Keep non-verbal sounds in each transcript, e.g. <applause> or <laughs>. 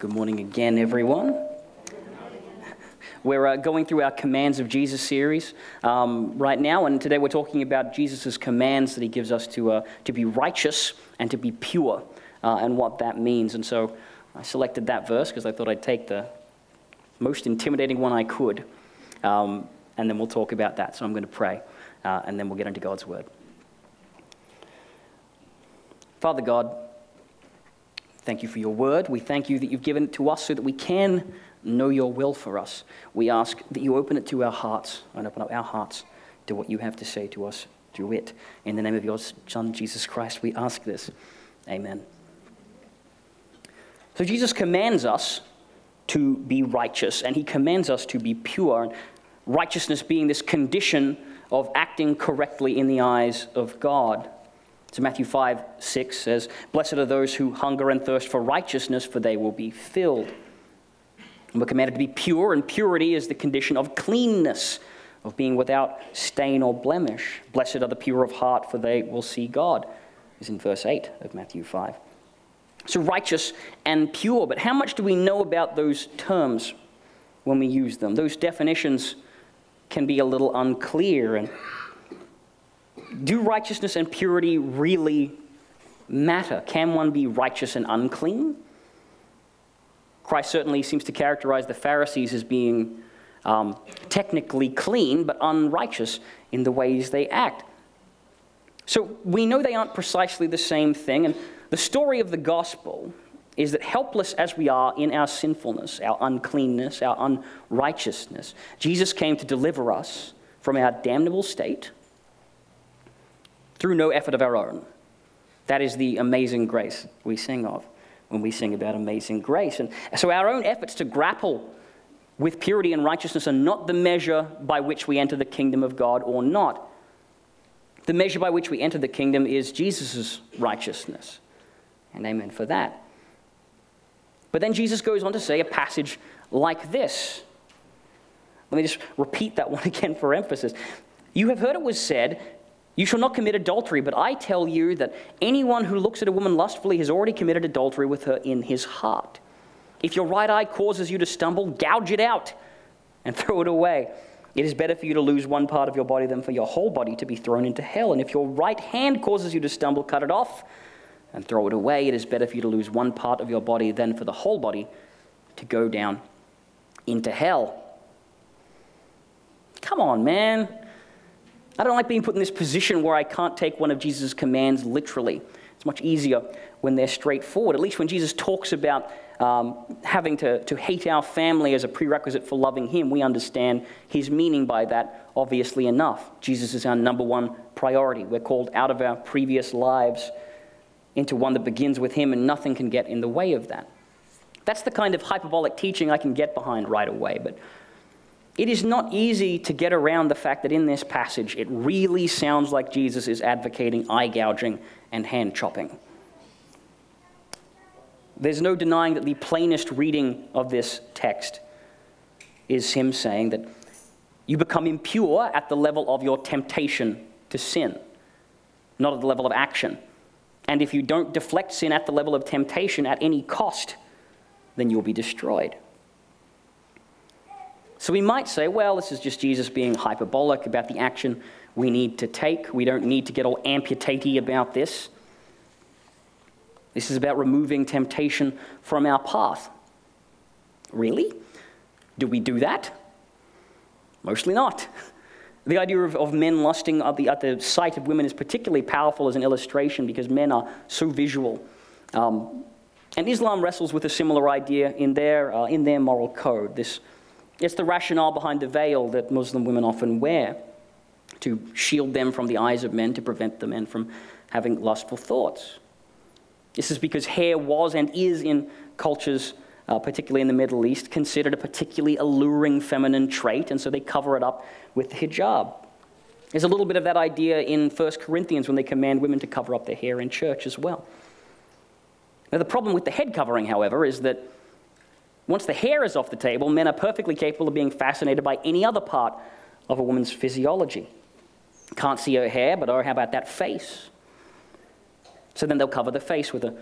Good morning again, everyone. We're uh, going through our Commands of Jesus series um, right now, and today we're talking about Jesus' commands that he gives us to, uh, to be righteous and to be pure, uh, and what that means. And so I selected that verse because I thought I'd take the most intimidating one I could, um, and then we'll talk about that. So I'm going to pray, uh, and then we'll get into God's Word. Father God, Thank you for your word. We thank you that you've given it to us so that we can know your will for us. We ask that you open it to our hearts and open up our hearts to what you have to say to us through it. In the name of your Son, Jesus Christ, we ask this. Amen. So Jesus commands us to be righteous, and he commands us to be pure. Righteousness being this condition of acting correctly in the eyes of God. So Matthew 5 6 says, Blessed are those who hunger and thirst for righteousness, for they will be filled. And we're commanded to be pure, and purity is the condition of cleanness, of being without stain or blemish. Blessed are the pure of heart, for they will see God, is in verse 8 of Matthew 5. So righteous and pure, but how much do we know about those terms when we use them? Those definitions can be a little unclear and do righteousness and purity really matter? Can one be righteous and unclean? Christ certainly seems to characterize the Pharisees as being um, technically clean, but unrighteous in the ways they act. So we know they aren't precisely the same thing. And the story of the gospel is that helpless as we are in our sinfulness, our uncleanness, our unrighteousness, Jesus came to deliver us from our damnable state through no effort of our own. That is the amazing grace we sing of when we sing about amazing grace. And so our own efforts to grapple with purity and righteousness are not the measure by which we enter the kingdom of God or not. The measure by which we enter the kingdom is Jesus' righteousness. And amen for that. But then Jesus goes on to say a passage like this. Let me just repeat that <laughs> one again for emphasis. You have heard it was said, you shall not commit adultery, but I tell you that anyone who looks at a woman lustfully has already committed adultery with her in his heart. If your right eye causes you to stumble, gouge it out and <laughs> throw it away. It is better for you to lose one part of your body than for your whole body to be thrown into hell. And if your right hand causes you to stumble, cut it off and throw it away. It is better for you to lose one part of your body than for the whole body to go down into hell. Come on, man. I don't like being put in this position where I can't take one of Jesus' commands literally. It's much easier when they're straightforward. At least when Jesus talks about um, having to, to hate our family as a prerequisite for loving Him, we understand His meaning by that obviously enough. Jesus is our number one priority. We're called out of our previous lives into one that begins with Him, and nothing can get in the way of that. That's the kind of hyperbolic teaching I can get behind right away, but it is not easy to get around the fact that in this passage it really sounds like Jesus is advocating eye gouging and hand chopping. There's no denying that the plainest reading of this text is him saying that you become impure at the level of your temptation to sin, not at the level of action. And if you don't deflect sin at the level of temptation at any cost, then you'll be destroyed. So we might say, well, this is just Jesus being hyperbolic about the action we need to take. We don't need to get all amputatey about this. This is about removing temptation from our path. Really? Do we do that? Mostly not. <laughs> The idea of, of men lusting at the, at the sight of women is particularly powerful as an illustration because men are so visual. Um, and Islam wrestles with a similar idea in their, uh, in their moral code. This it's the rationale behind the veil that Muslim women often wear to shield them from the eyes of men, to prevent the men from having lustful thoughts. This is because hair was and is in cultures, uh, particularly in the Middle East, considered a particularly alluring feminine trait, and so they cover it up with the hijab. There's a little bit of that idea in 1 Corinthians when they command women to cover up their hair in church as well. Now, the problem with the head covering, however, is that once the hair is off the table, men are perfectly capable of being fascinated by any other part of a woman's physiology. Can't see her hair, but oh, how about that face? So then they'll cover the face with a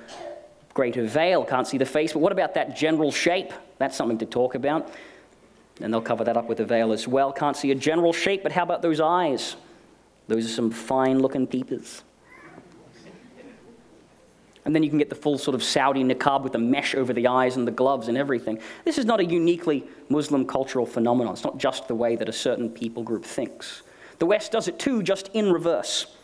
greater veil, can't see the face. But what about that general shape? That's something to talk about. And they'll cover that up with a veil as well. Can't see a general shape, but how about those eyes? Those are some fine looking peepers. And then you can get the full sort of Saudi niqab with the mesh over the eyes and the gloves and everything. This is not a uniquely Muslim cultural phenomenon. It's not just the way that a certain people group thinks. The West does it too, just in reverse.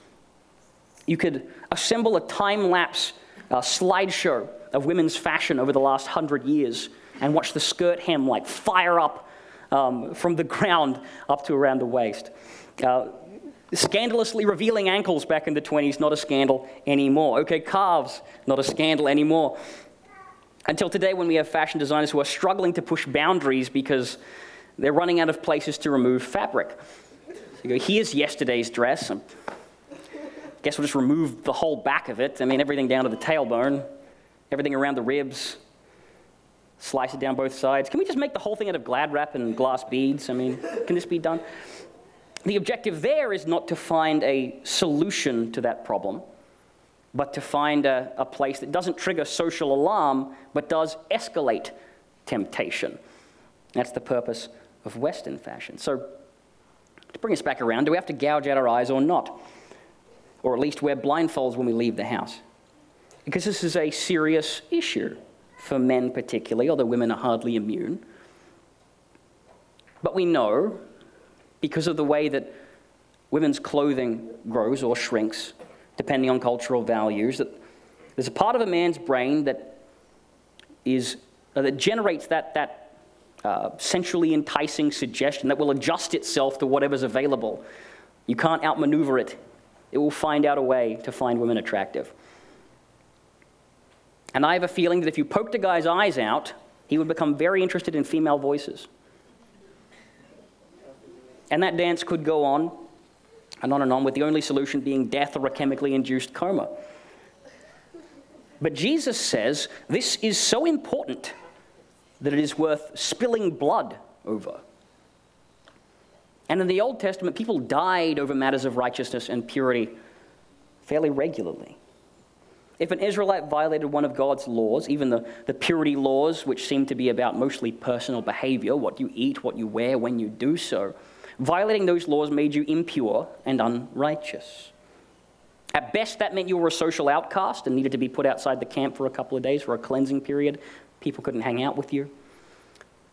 You could assemble a time lapse uh, slideshow of women's fashion over the last hundred years and watch the skirt hem like fire up um, from the <laughs> ground up to around the waist. Uh, Scandalously revealing ankles back in the 20s, not a scandal anymore. Okay, calves, not a scandal anymore. Until today, when we have fashion designers who are struggling to push boundaries because they're running out of places to remove fabric. So go, here's yesterday's dress. I guess we'll just remove the whole back of it. I mean, everything down to the tailbone, everything around the ribs, slice it down both sides. Can we just make the whole thing out of glad wrap and glass beads? I mean, can this be done? The objective there is not to find a solution to that problem, but to find a, a place that doesn't trigger social alarm, but does escalate temptation. That's the purpose of Western fashion. So, to bring us back around, do we have to gouge out our eyes or not? Or at least wear blindfolds when we leave the house? Because this is a serious issue for men, particularly, although women are hardly immune. But we know because of the way that women's clothing grows or shrinks, depending on cultural values, that there's a part of a man's brain that is uh, that generates that that uh, enticing suggestion that will adjust itself to whatever's available. You can't outmaneuver it. It will find out a way to find women attractive. And I have a feeling that if you poked a guy's eyes out, he would become very interested in female voices. And that dance could go on and on and on, with the only solution being death or a chemically induced coma. But Jesus says this is so important that it is worth spilling blood over. And in the Old Testament, people died over matters of righteousness and purity fairly regularly. If an Israelite violated one of God's laws, even the, the purity laws, which seem to be about mostly personal behavior, what you eat, what you wear, when you do so, Violating those laws made you impure and unrighteous. At best, that meant you were a social outcast and needed to be put outside the camp for a couple of days for a cleansing period. People couldn't hang out with you.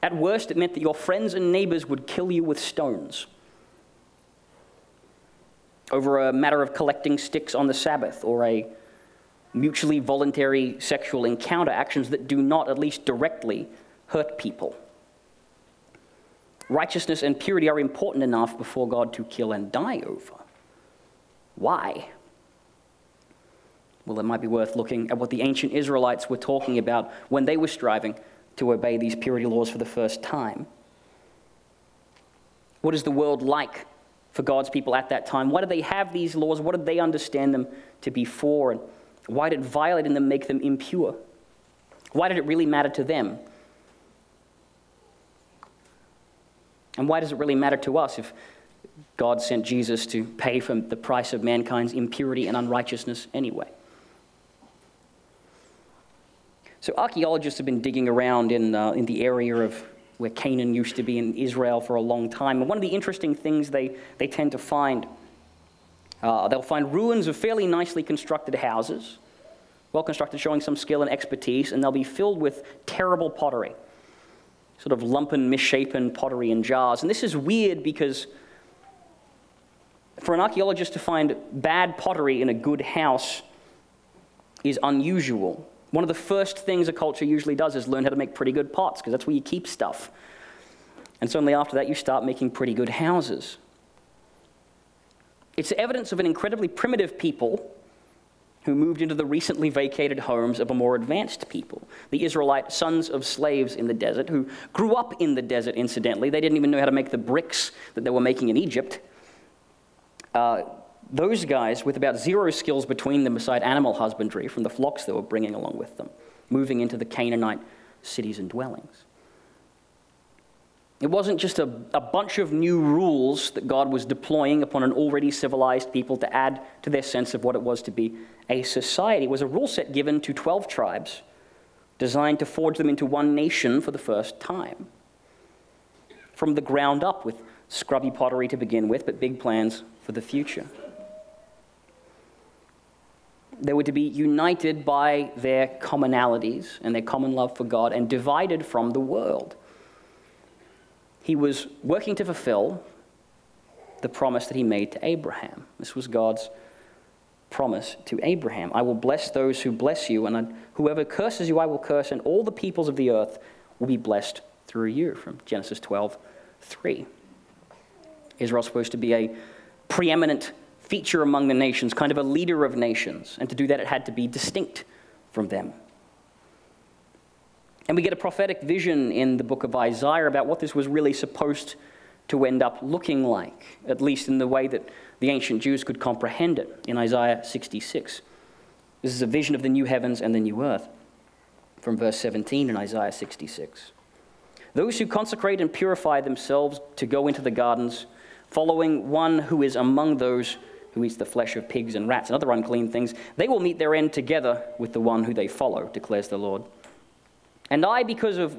At worst, it meant that your friends and neighbors would kill you with stones over a matter of collecting sticks on the Sabbath or a mutually voluntary sexual encounter, actions that do not, at least directly, hurt people righteousness and purity are important enough before God to kill and die over. Why? Well, it might be worth looking at what the ancient Israelites were talking about when they were striving to obey these purity laws for the first time. What is the world like for God's people at that time? Why did they have these laws? What did they understand them to be for? And why did violating them make them impure? Why did it really matter to them? And why does it really matter to us if God sent Jesus to pay for the price of mankind's impurity and unrighteousness anyway? So, archaeologists have been digging around in, uh, in the area of where Canaan used to be in Israel for a long time. And one of the interesting things they, they tend to find, uh, they'll find ruins of fairly nicely constructed houses, well constructed, showing some skill and expertise, and they'll be filled with terrible pottery sort of lumpen, misshapen pottery in jars. And this is weird because for an archaeologist to find bad pottery in a good house is unusual. One of the first things a culture usually does is learn how to make pretty good pots, because that's where you keep stuff. And suddenly after that, you start making pretty good houses. It's evidence of an incredibly primitive people who moved into the recently vacated homes of a more advanced people, the Israelite sons of slaves in the desert, who grew up in the desert, incidentally. They didn't even know how to make the bricks that they were making in Egypt. Uh, those guys, with about zero skills between them beside animal husbandry from the flocks they were bringing along with them, moving into the Canaanite cities and dwellings. It wasn't just a, a bunch of new rules that God was deploying upon an already civilized people to add to their sense of what it was to be a society. It was a rule set given to 12 tribes designed to forge them into one nation for the first time. From the ground up, with scrubby pottery to begin with, but big plans for the future. They were to be united by their commonalities and their common love for God and divided from the world. He was working to fulfill the promise that he made to Abraham. This was God's promise to Abraham I will bless those who bless you, and whoever curses you, I will curse, and all the peoples of the earth will be blessed through you. From Genesis 12 3. Israel's supposed to be a preeminent feature among the nations, kind of a leader of nations. And to do that, it had to be distinct from them. And we get a prophetic vision in the book of Isaiah about what this was really supposed to end up looking like, at least in the way that the ancient Jews could comprehend it in Isaiah 66. This is a vision of the new heavens and the new earth from verse 17 in Isaiah 66. Those who consecrate and purify themselves to go into the gardens, following one who is among those who eats the flesh of pigs and rats and other unclean things, they will meet their end together with the one who they follow, declares the Lord. And I, because of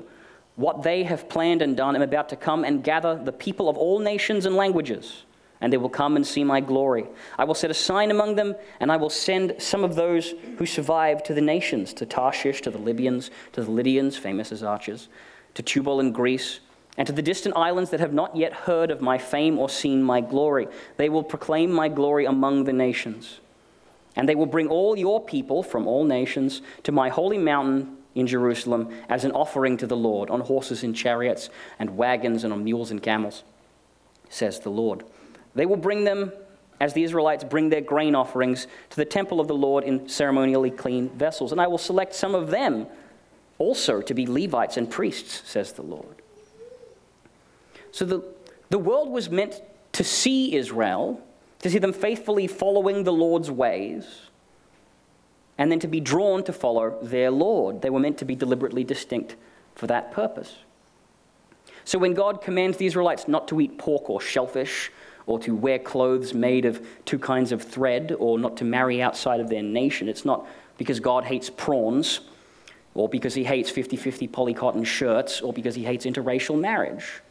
what they have planned and done, am about to come and gather the people of all nations and languages, and they will come and see my glory. I will set a sign among them, and I will send some of those who survive to the nations, to Tarshish, to the Libyans, to the Lydians, famous as archers, to Tubal in Greece and to the distant islands that have not yet heard of my fame or seen my glory. They will proclaim my glory among the nations. And they will bring all your people from all nations to my holy mountain in Jerusalem as an offering to the Lord on horses and chariots and wagons and on mules and camels, says the Lord. They will bring them as the Israelites bring their grain offerings to the temple of the Lord in ceremonially clean vessels. And I will select some of them also to be Levites and priests, says the Lord. So the, the world was meant to see Israel, to see them faithfully following the Lord's ways, and then to be drawn to follow their Lord. They were meant to be deliberately distinct for that purpose. So when God commands the Israelites not to eat pork or shellfish, or to wear clothes made of two kinds of thread, or not to marry outside of their nation, it's not because God hates prawns, or because he hates 50 50 polycotton shirts, or because he hates interracial marriage.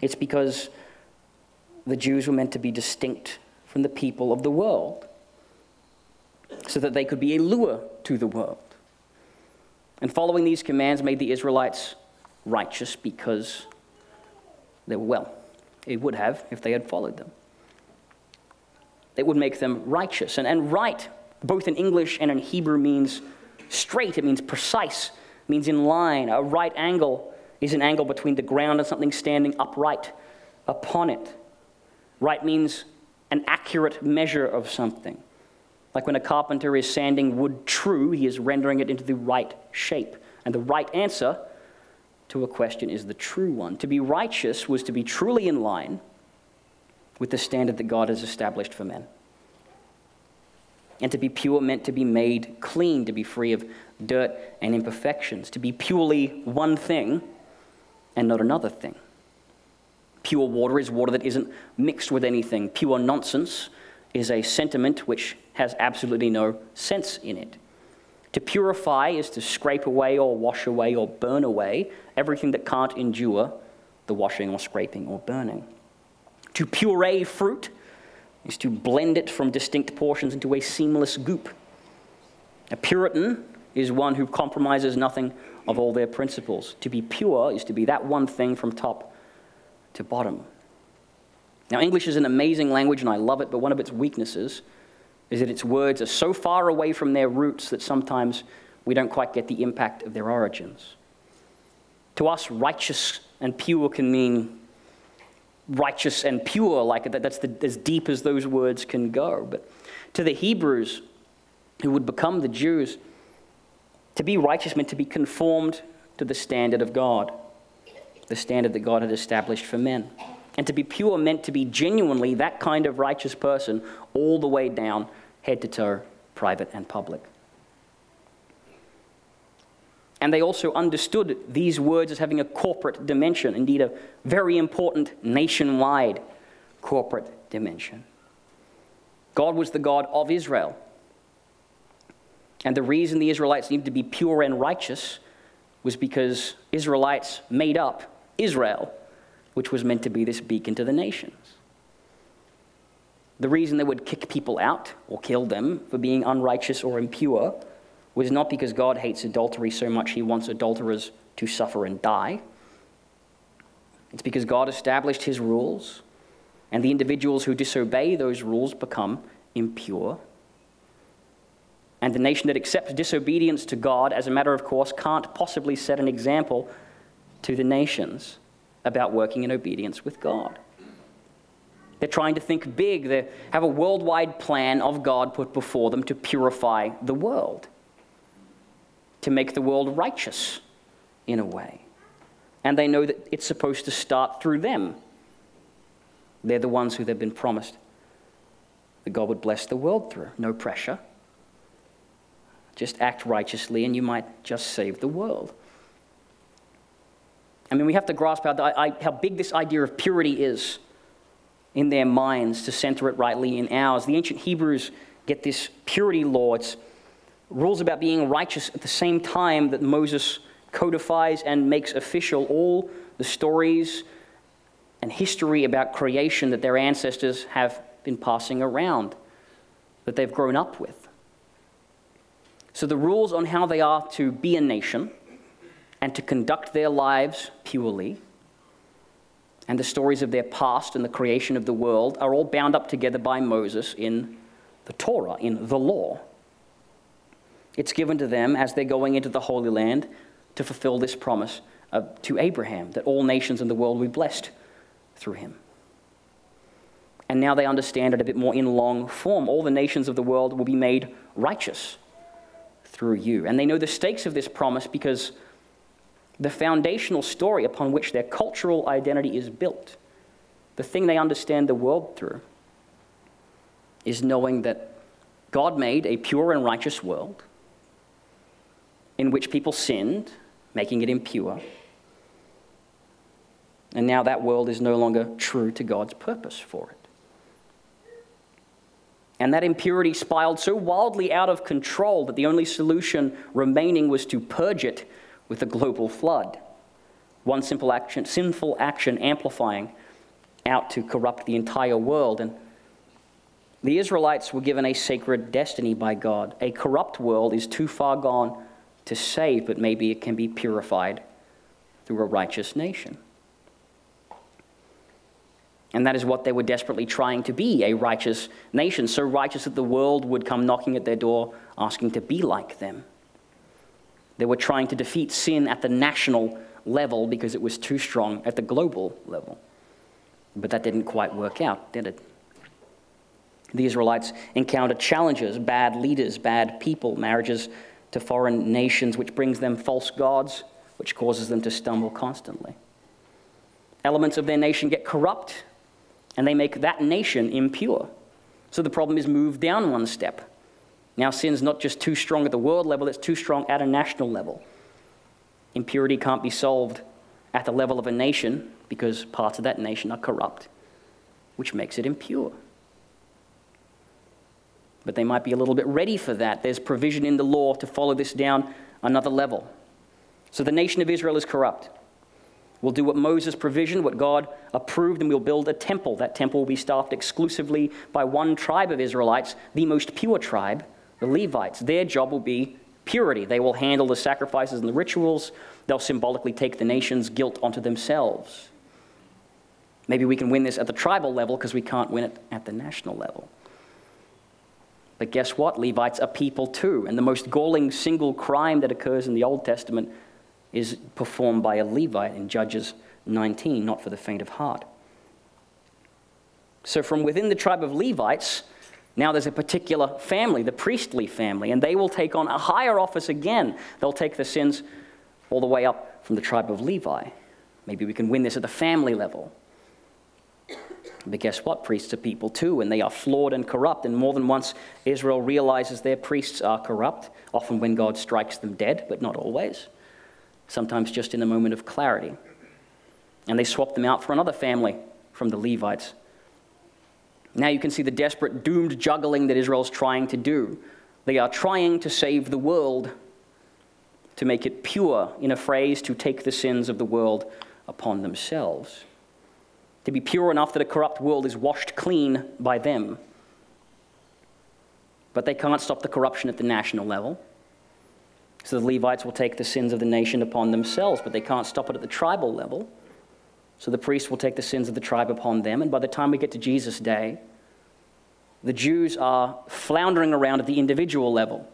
It's because the Jews were meant to be distinct from the people of the world so that they could be a lure to the world. And following these commands made the Israelites righteous because they were well. It would have if they had followed them. It would make them righteous. And, and right, both in English and in Hebrew, means straight, it means precise, means in line. A right angle is an angle between the ground and something standing upright upon it. Right means an accurate measure of something. Like when a carpenter is sanding wood true, he is rendering it into the right shape. And the right answer to a question is the true one. To be righteous was to be truly in line with the standard that God has established for men. And to be pure meant to be made clean, to be free of dirt and imperfections, to be purely one thing and not another thing. Pure water is water that isn't mixed with anything. Pure nonsense is a sentiment which has absolutely no sense in it. To purify is to scrape away or wash away or burn away everything that can't endure the washing or scraping or burning. To puree fruit is to blend it from distinct portions into a seamless goop. A Puritan is one who compromises nothing of all their principles. To be pure is to be that one thing from top to bottom. Now, English is an amazing language and I love it, but one of its weaknesses is that its words are so far away from their roots that sometimes we don't quite get the impact of their origins. To us, righteous and pure can mean righteous and pure, like that's the, as deep as those words can go. But to the Hebrews, who would become the Jews, to be righteous meant to be conformed to the standard of God, the standard that God had established for men. And to be pure meant to be genuinely that kind of righteous person all the way down, head to toe, private and public. And they also understood these words as having a corporate dimension, indeed, a very important nationwide corporate dimension. God was the God of Israel, And the reason the Israelites needed to be pure and righteous was because Israelites made up Israel, which was meant to be this beacon to the nations. The reason they would kick people out or kill them for being unrighteous or impure was not because God hates adultery so much he wants adulterers to suffer and die. It's because God established his rules, and the individuals who disobey those rules become impure. And the nation that accepts disobedience to God as a matter of course can't possibly set an example to the nations about working in obedience with God. They're trying to think big. They have a worldwide plan of God put before them to purify the world, to make the world righteous in a way. And they know that it's supposed to start through them. They're the ones who they've been promised that God would bless the world through. No pressure. Just act righteously and you might just save the world. I mean, we have to grasp how, how big this idea of purity is in their minds to center it rightly in ours. The ancient Hebrews get this purity law. It's rules about being righteous at the same time that Moses codifies and makes official all the stories and history about creation that their ancestors have been passing around, that they've grown up with. So, the rules on how they are to be a nation and to conduct their lives purely and the stories of their past and the creation of the world are all bound up together by Moses in the Torah, in the law. It's given to them as they're going into the Holy Land to fulfill this promise uh, to Abraham that all nations in the world will be blessed through him. And now they understand it a bit more in long form. All the nations of the world will be made righteous through you. And they know the stakes of this promise because the foundational story upon which their cultural identity is built, the thing they understand the world through, is knowing that God made a pure and righteous world in which people sinned, making it impure. And now that world is no longer true to God's purpose for it. And that impurity spiraled so wildly out of control that the only solution remaining was to purge it with a global flood. One simple action, sinful action amplifying out to corrupt the entire world. And the Israelites were given a sacred destiny by God. A corrupt world is too far gone to save, but maybe it can be purified through a righteous nation. And that is what they were desperately trying to be a righteous nation, so righteous that the world would come knocking at their door asking to be like them. They were trying to defeat sin at the national level because it was too strong at the global level. But that didn't quite work out, did it? The Israelites encountered challenges bad leaders, bad people, marriages to foreign nations, which brings them false gods, which causes them to stumble constantly. Elements of their nation get corrupt, and they make that nation impure. So the problem is moved down one step. Now, sin's not just too strong at the world level, it's too strong at a national level. Impurity can't be solved at the level of a nation because parts of that nation are corrupt, which makes it impure. But they might be a little bit ready for that. There's provision in the law to follow this down another level. So the nation of Israel is corrupt. We'll do what Moses provisioned, what God approved, and we'll build a temple. That temple will be staffed exclusively by one tribe of Israelites, the most pure tribe, the Levites, their job will be purity. They will handle the sacrifices and the rituals. They'll symbolically take the nation's guilt onto themselves. Maybe we can win this at the tribal level because we can't win it at the national level. But guess what? Levites are people too. And the most galling single crime that occurs in the Old Testament is performed by a Levite in Judges 19, not for the faint of heart. So, from within the tribe of Levites, now there's a particular family, the priestly family, and they will take on a higher office again. They'll take the sins all the way up from the tribe of Levi. Maybe we can win this at the family level. But guess what? Priests are people too, and they are flawed and corrupt. And more than once, Israel realizes their priests are corrupt, often when God strikes them dead, but not always. Sometimes just in a moment of clarity. And they swap them out for another family from the Levites. Now you can see the desperate, doomed juggling that Israel's trying to do. They are trying to save the world, to make it pure, in a phrase, to take the sins of the world upon themselves. To be pure enough that a corrupt world is washed clean by them. But they can't stop the corruption at the national level. So the Levites will take the sins of the nation upon themselves, but they can't stop it at the tribal level. So the priests will take the sins of the tribe upon them. And by the time we get to Jesus' day, the Jews are floundering around at the individual level.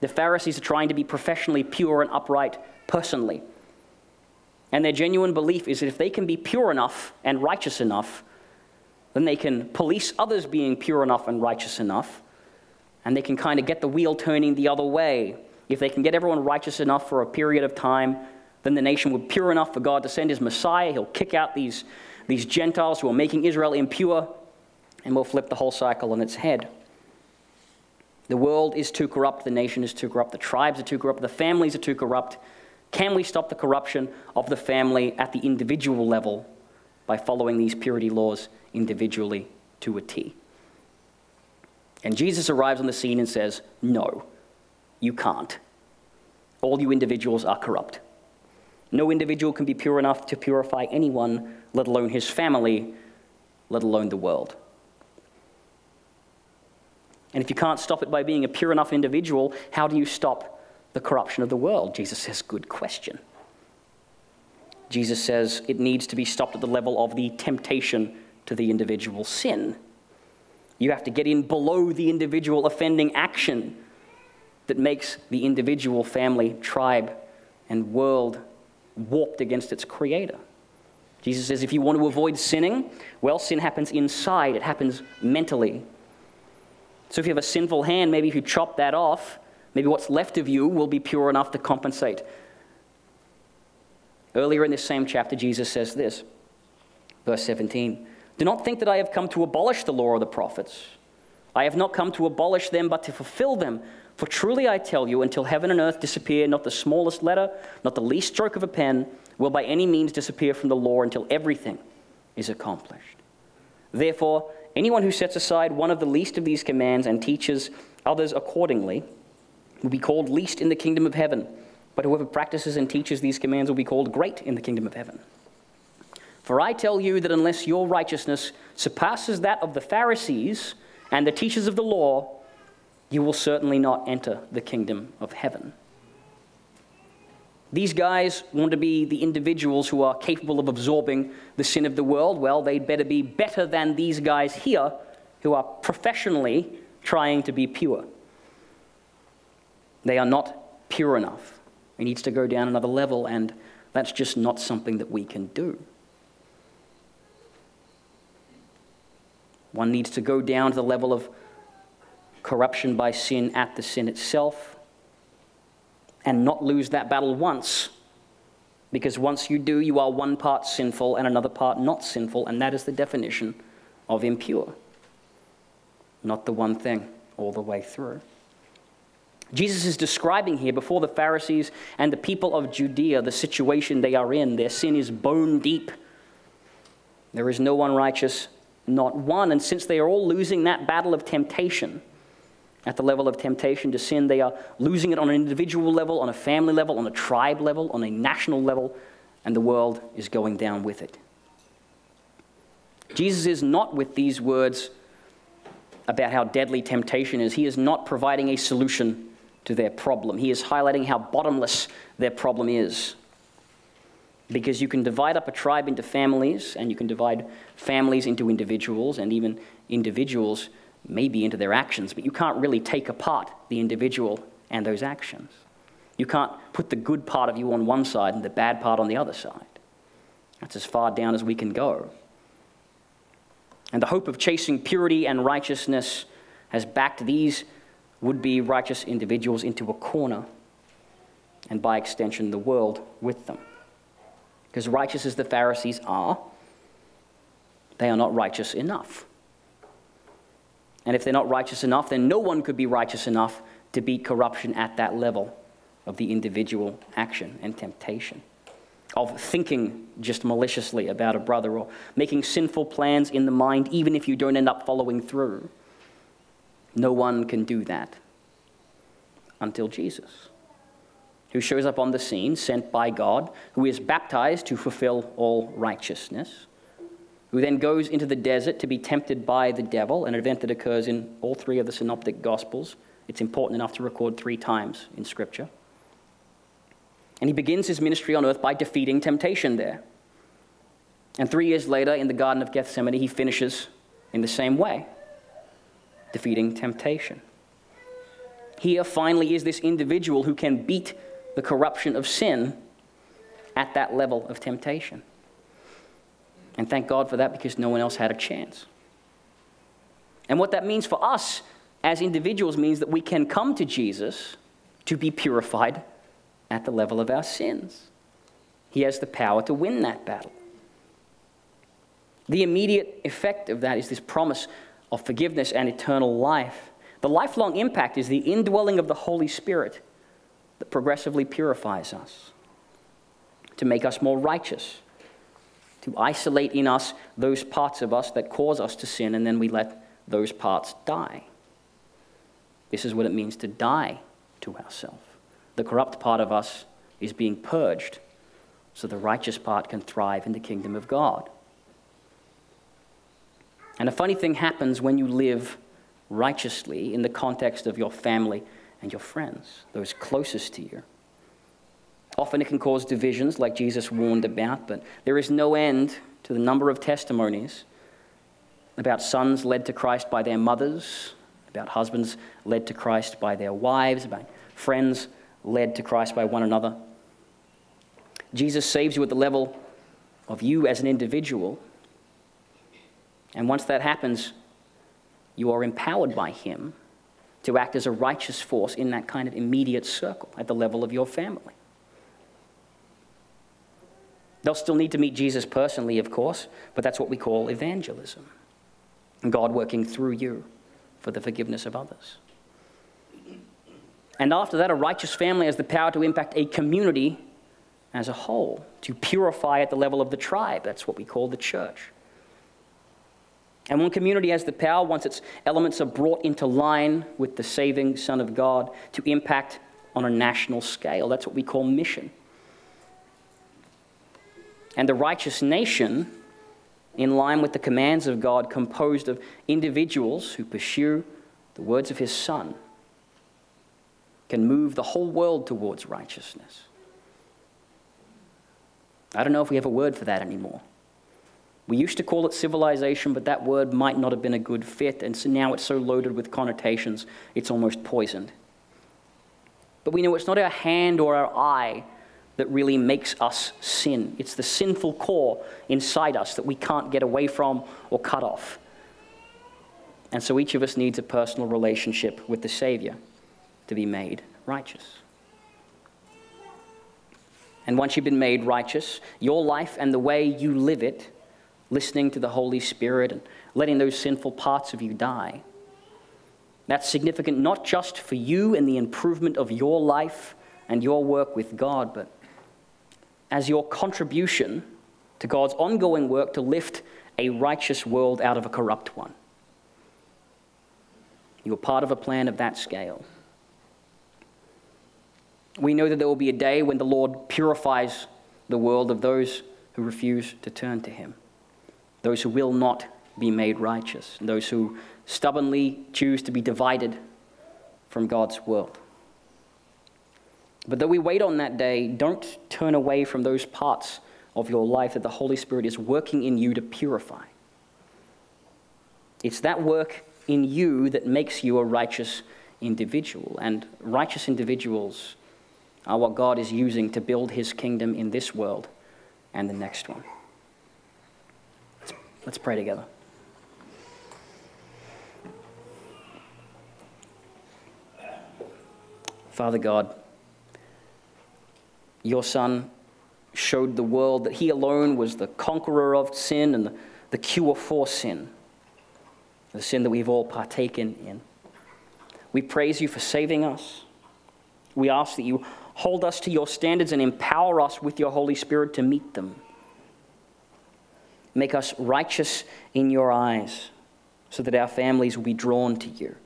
The Pharisees are trying to be professionally pure and upright personally. And their genuine belief is that if they can be pure enough and righteous enough, then they can police others being pure enough and righteous enough, and they can kind of get the wheel turning the other way. If they can get everyone righteous enough for a period of time, then the nation will be pure enough for God to send his Messiah. He'll kick out these, these Gentiles who are making Israel impure, and we'll flip the whole cycle on its head. The world is too corrupt, the nation is too corrupt, the tribes are too corrupt, the families are too corrupt. Can we stop the corruption of the family at the individual level by following these purity laws individually to a T? And Jesus arrives on the scene and says, No, you can't. All you individuals are corrupt. No individual can be pure enough to purify anyone, let alone his family, let alone the world. And if you can't stop it by being a pure enough individual, how do you stop the corruption of the world? Jesus says, Good question. Jesus says it needs to be stopped at the level of the temptation to the individual sin. You have to get in below the individual offending action that makes the individual family, tribe, and world warped against its creator. Jesus says if you want to avoid sinning, well, sin happens inside, it happens mentally. So if you have a sinful hand, maybe if you chop that off, maybe what's left of you will be pure enough to compensate. Earlier in this same chapter, Jesus says this, verse 17 Do not think that I have come to abolish the law or the prophets. I have not come to abolish them, but to fulfill them. For truly I tell you, until heaven and earth disappear, not the smallest letter, not the least stroke of a pen, will by any means disappear from the law until everything is accomplished. Therefore, Anyone who sets aside one of the least of these commands and teaches others accordingly will be called least in the kingdom of heaven. But whoever practices and teaches these commands will be called great in the kingdom of heaven. For I tell you that unless your righteousness surpasses that of the Pharisees and the teachers of the law, you will certainly not enter the kingdom of heaven. These guys want to be the individuals who are capable of absorbing the sin of the world. Well, they'd better be better than these guys here who are professionally trying to be pure. They are not pure enough. It needs to go down another level, and that's just not something that we can do. One needs to go down to the level of corruption by sin at the sin itself and not lose that battle once. Because once you do, you are one part sinful and another part not sinful, and that is the definition of impure. Not the one thing all the way through. Jesus is describing here before the Pharisees and the people of Judea the situation they are in. Their sin is bone deep. There is no one righteous, not one. And since they are all losing that battle of temptation, at the level of temptation to sin. They are losing it on an individual level, on a family level, on a tribe level, on a national level, and the world is going down with it. Jesus is not with these words about how deadly temptation is. He is not providing a solution to their problem. He is highlighting how bottomless their problem is. Because you can divide up a tribe into families, and you can divide families into individuals, and even individuals maybe into their actions, but you can't really take apart the individual and those actions. You can't put the good part of you on one side and the bad part on the other side. That's as far down as we can go. And the hope of chasing purity and righteousness has backed these would be righteous individuals into a corner, and by extension, the world with them. Because righteous as the Pharisees are, they are not righteous enough. And if they're not righteous enough, then no one could be righteous enough to beat corruption at that level of the individual action and temptation. Of thinking just maliciously about a brother or making sinful plans in the mind, even if you don't end up following through. No one can do that. until Jesus, who shows up on the scene, sent by God, who is baptized to fulfill all righteousness, who then goes into the desert to be tempted by the devil, an event that occurs in all three of the synoptic gospels. It's important enough to record three times in Scripture. And he begins his ministry on earth by defeating temptation there. And three years later, in the Garden of Gethsemane, he finishes in the same way, defeating temptation. Here, finally, is this individual who can beat the corruption of sin at that level of temptation. And thank God for that because no one else had a chance. And what that means for us as individuals means that we can come to Jesus to be purified at the level of our sins. He has the power to win that battle. The immediate effect of that is this promise of forgiveness and eternal life. The lifelong impact is the indwelling of the Holy Spirit that progressively purifies us, to make us more righteous, to isolate in us those parts of us that cause us to sin, and then we let those parts die. This is what it means to die to ourselves. The corrupt part of us is being purged so the righteous part can thrive in the kingdom of God. And a funny thing happens when you live righteously in the context of your family and your friends, those closest to you. Often it can cause divisions, like Jesus warned about, but there is no end to the number of testimonies about sons led to Christ by their mothers, about husbands led to Christ by their wives, about friends led to Christ by one another. Jesus saves you at the level of you as an individual. And once that happens, you are empowered by Him to act as a righteous force in that kind of immediate circle at the level of your family. They'll still need to meet Jesus personally, of course, but that's what we call evangelism. God working through you for the forgiveness of others. And after that, a righteous family has the power to impact a community as a whole, to purify at the level of the tribe. That's what we call the church. And one community has the power, once its elements are brought into line with the saving Son of God, to impact on a national scale. That's what we call mission. And the righteous nation, in line with the commands of God, composed of individuals who pursue the words of his Son, can move the whole world towards righteousness. I don't know if we have a word for that anymore. We used to call it civilization, but that word might not have been a good fit, and so now it's so loaded with connotations, it's almost poisoned. But we know it's not our hand or our eye that really makes us sin. It's the sinful core inside us that we can't get away from or cut off. And so each of us needs a personal relationship with the Savior to be made righteous. And once you've been made righteous, your life and the way you live it listening to the Holy Spirit and letting those sinful parts of you die. That's significant not just for you and the improvement of your life and your work with God, but as your contribution to God's ongoing work to lift a righteous world out of a corrupt one. You're part of a plan of that scale. We know that there will be a day when the Lord purifies the world of those who refuse to turn to Him those who will not be made righteous, those who stubbornly choose to be divided from God's world. But though we wait on that day, don't turn away from those parts of your life that the Holy Spirit is working in you to purify. It's that work in you that makes you a righteous individual. And righteous individuals are what God is using to build his kingdom in this world and the next one. Let's pray together. Father God, your Son showed the world that He alone was the conqueror of sin and the, the cure for sin, the sin that we've all partaken in. We praise you for saving us. We ask that you hold us to your standards and empower us with your Holy Spirit to meet them. Make us righteous in your eyes so that our families will be drawn to you.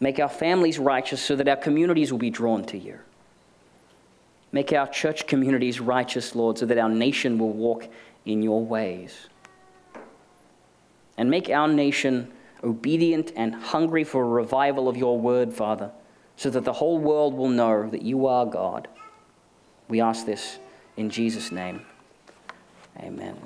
Make our families righteous so that our communities will be drawn to you. Make our church communities righteous, Lord, so that our nation will walk in your ways. And make our nation obedient and hungry for a revival of your word, Father, so that the whole world will know that you are God. We ask this in Jesus' name. Amen.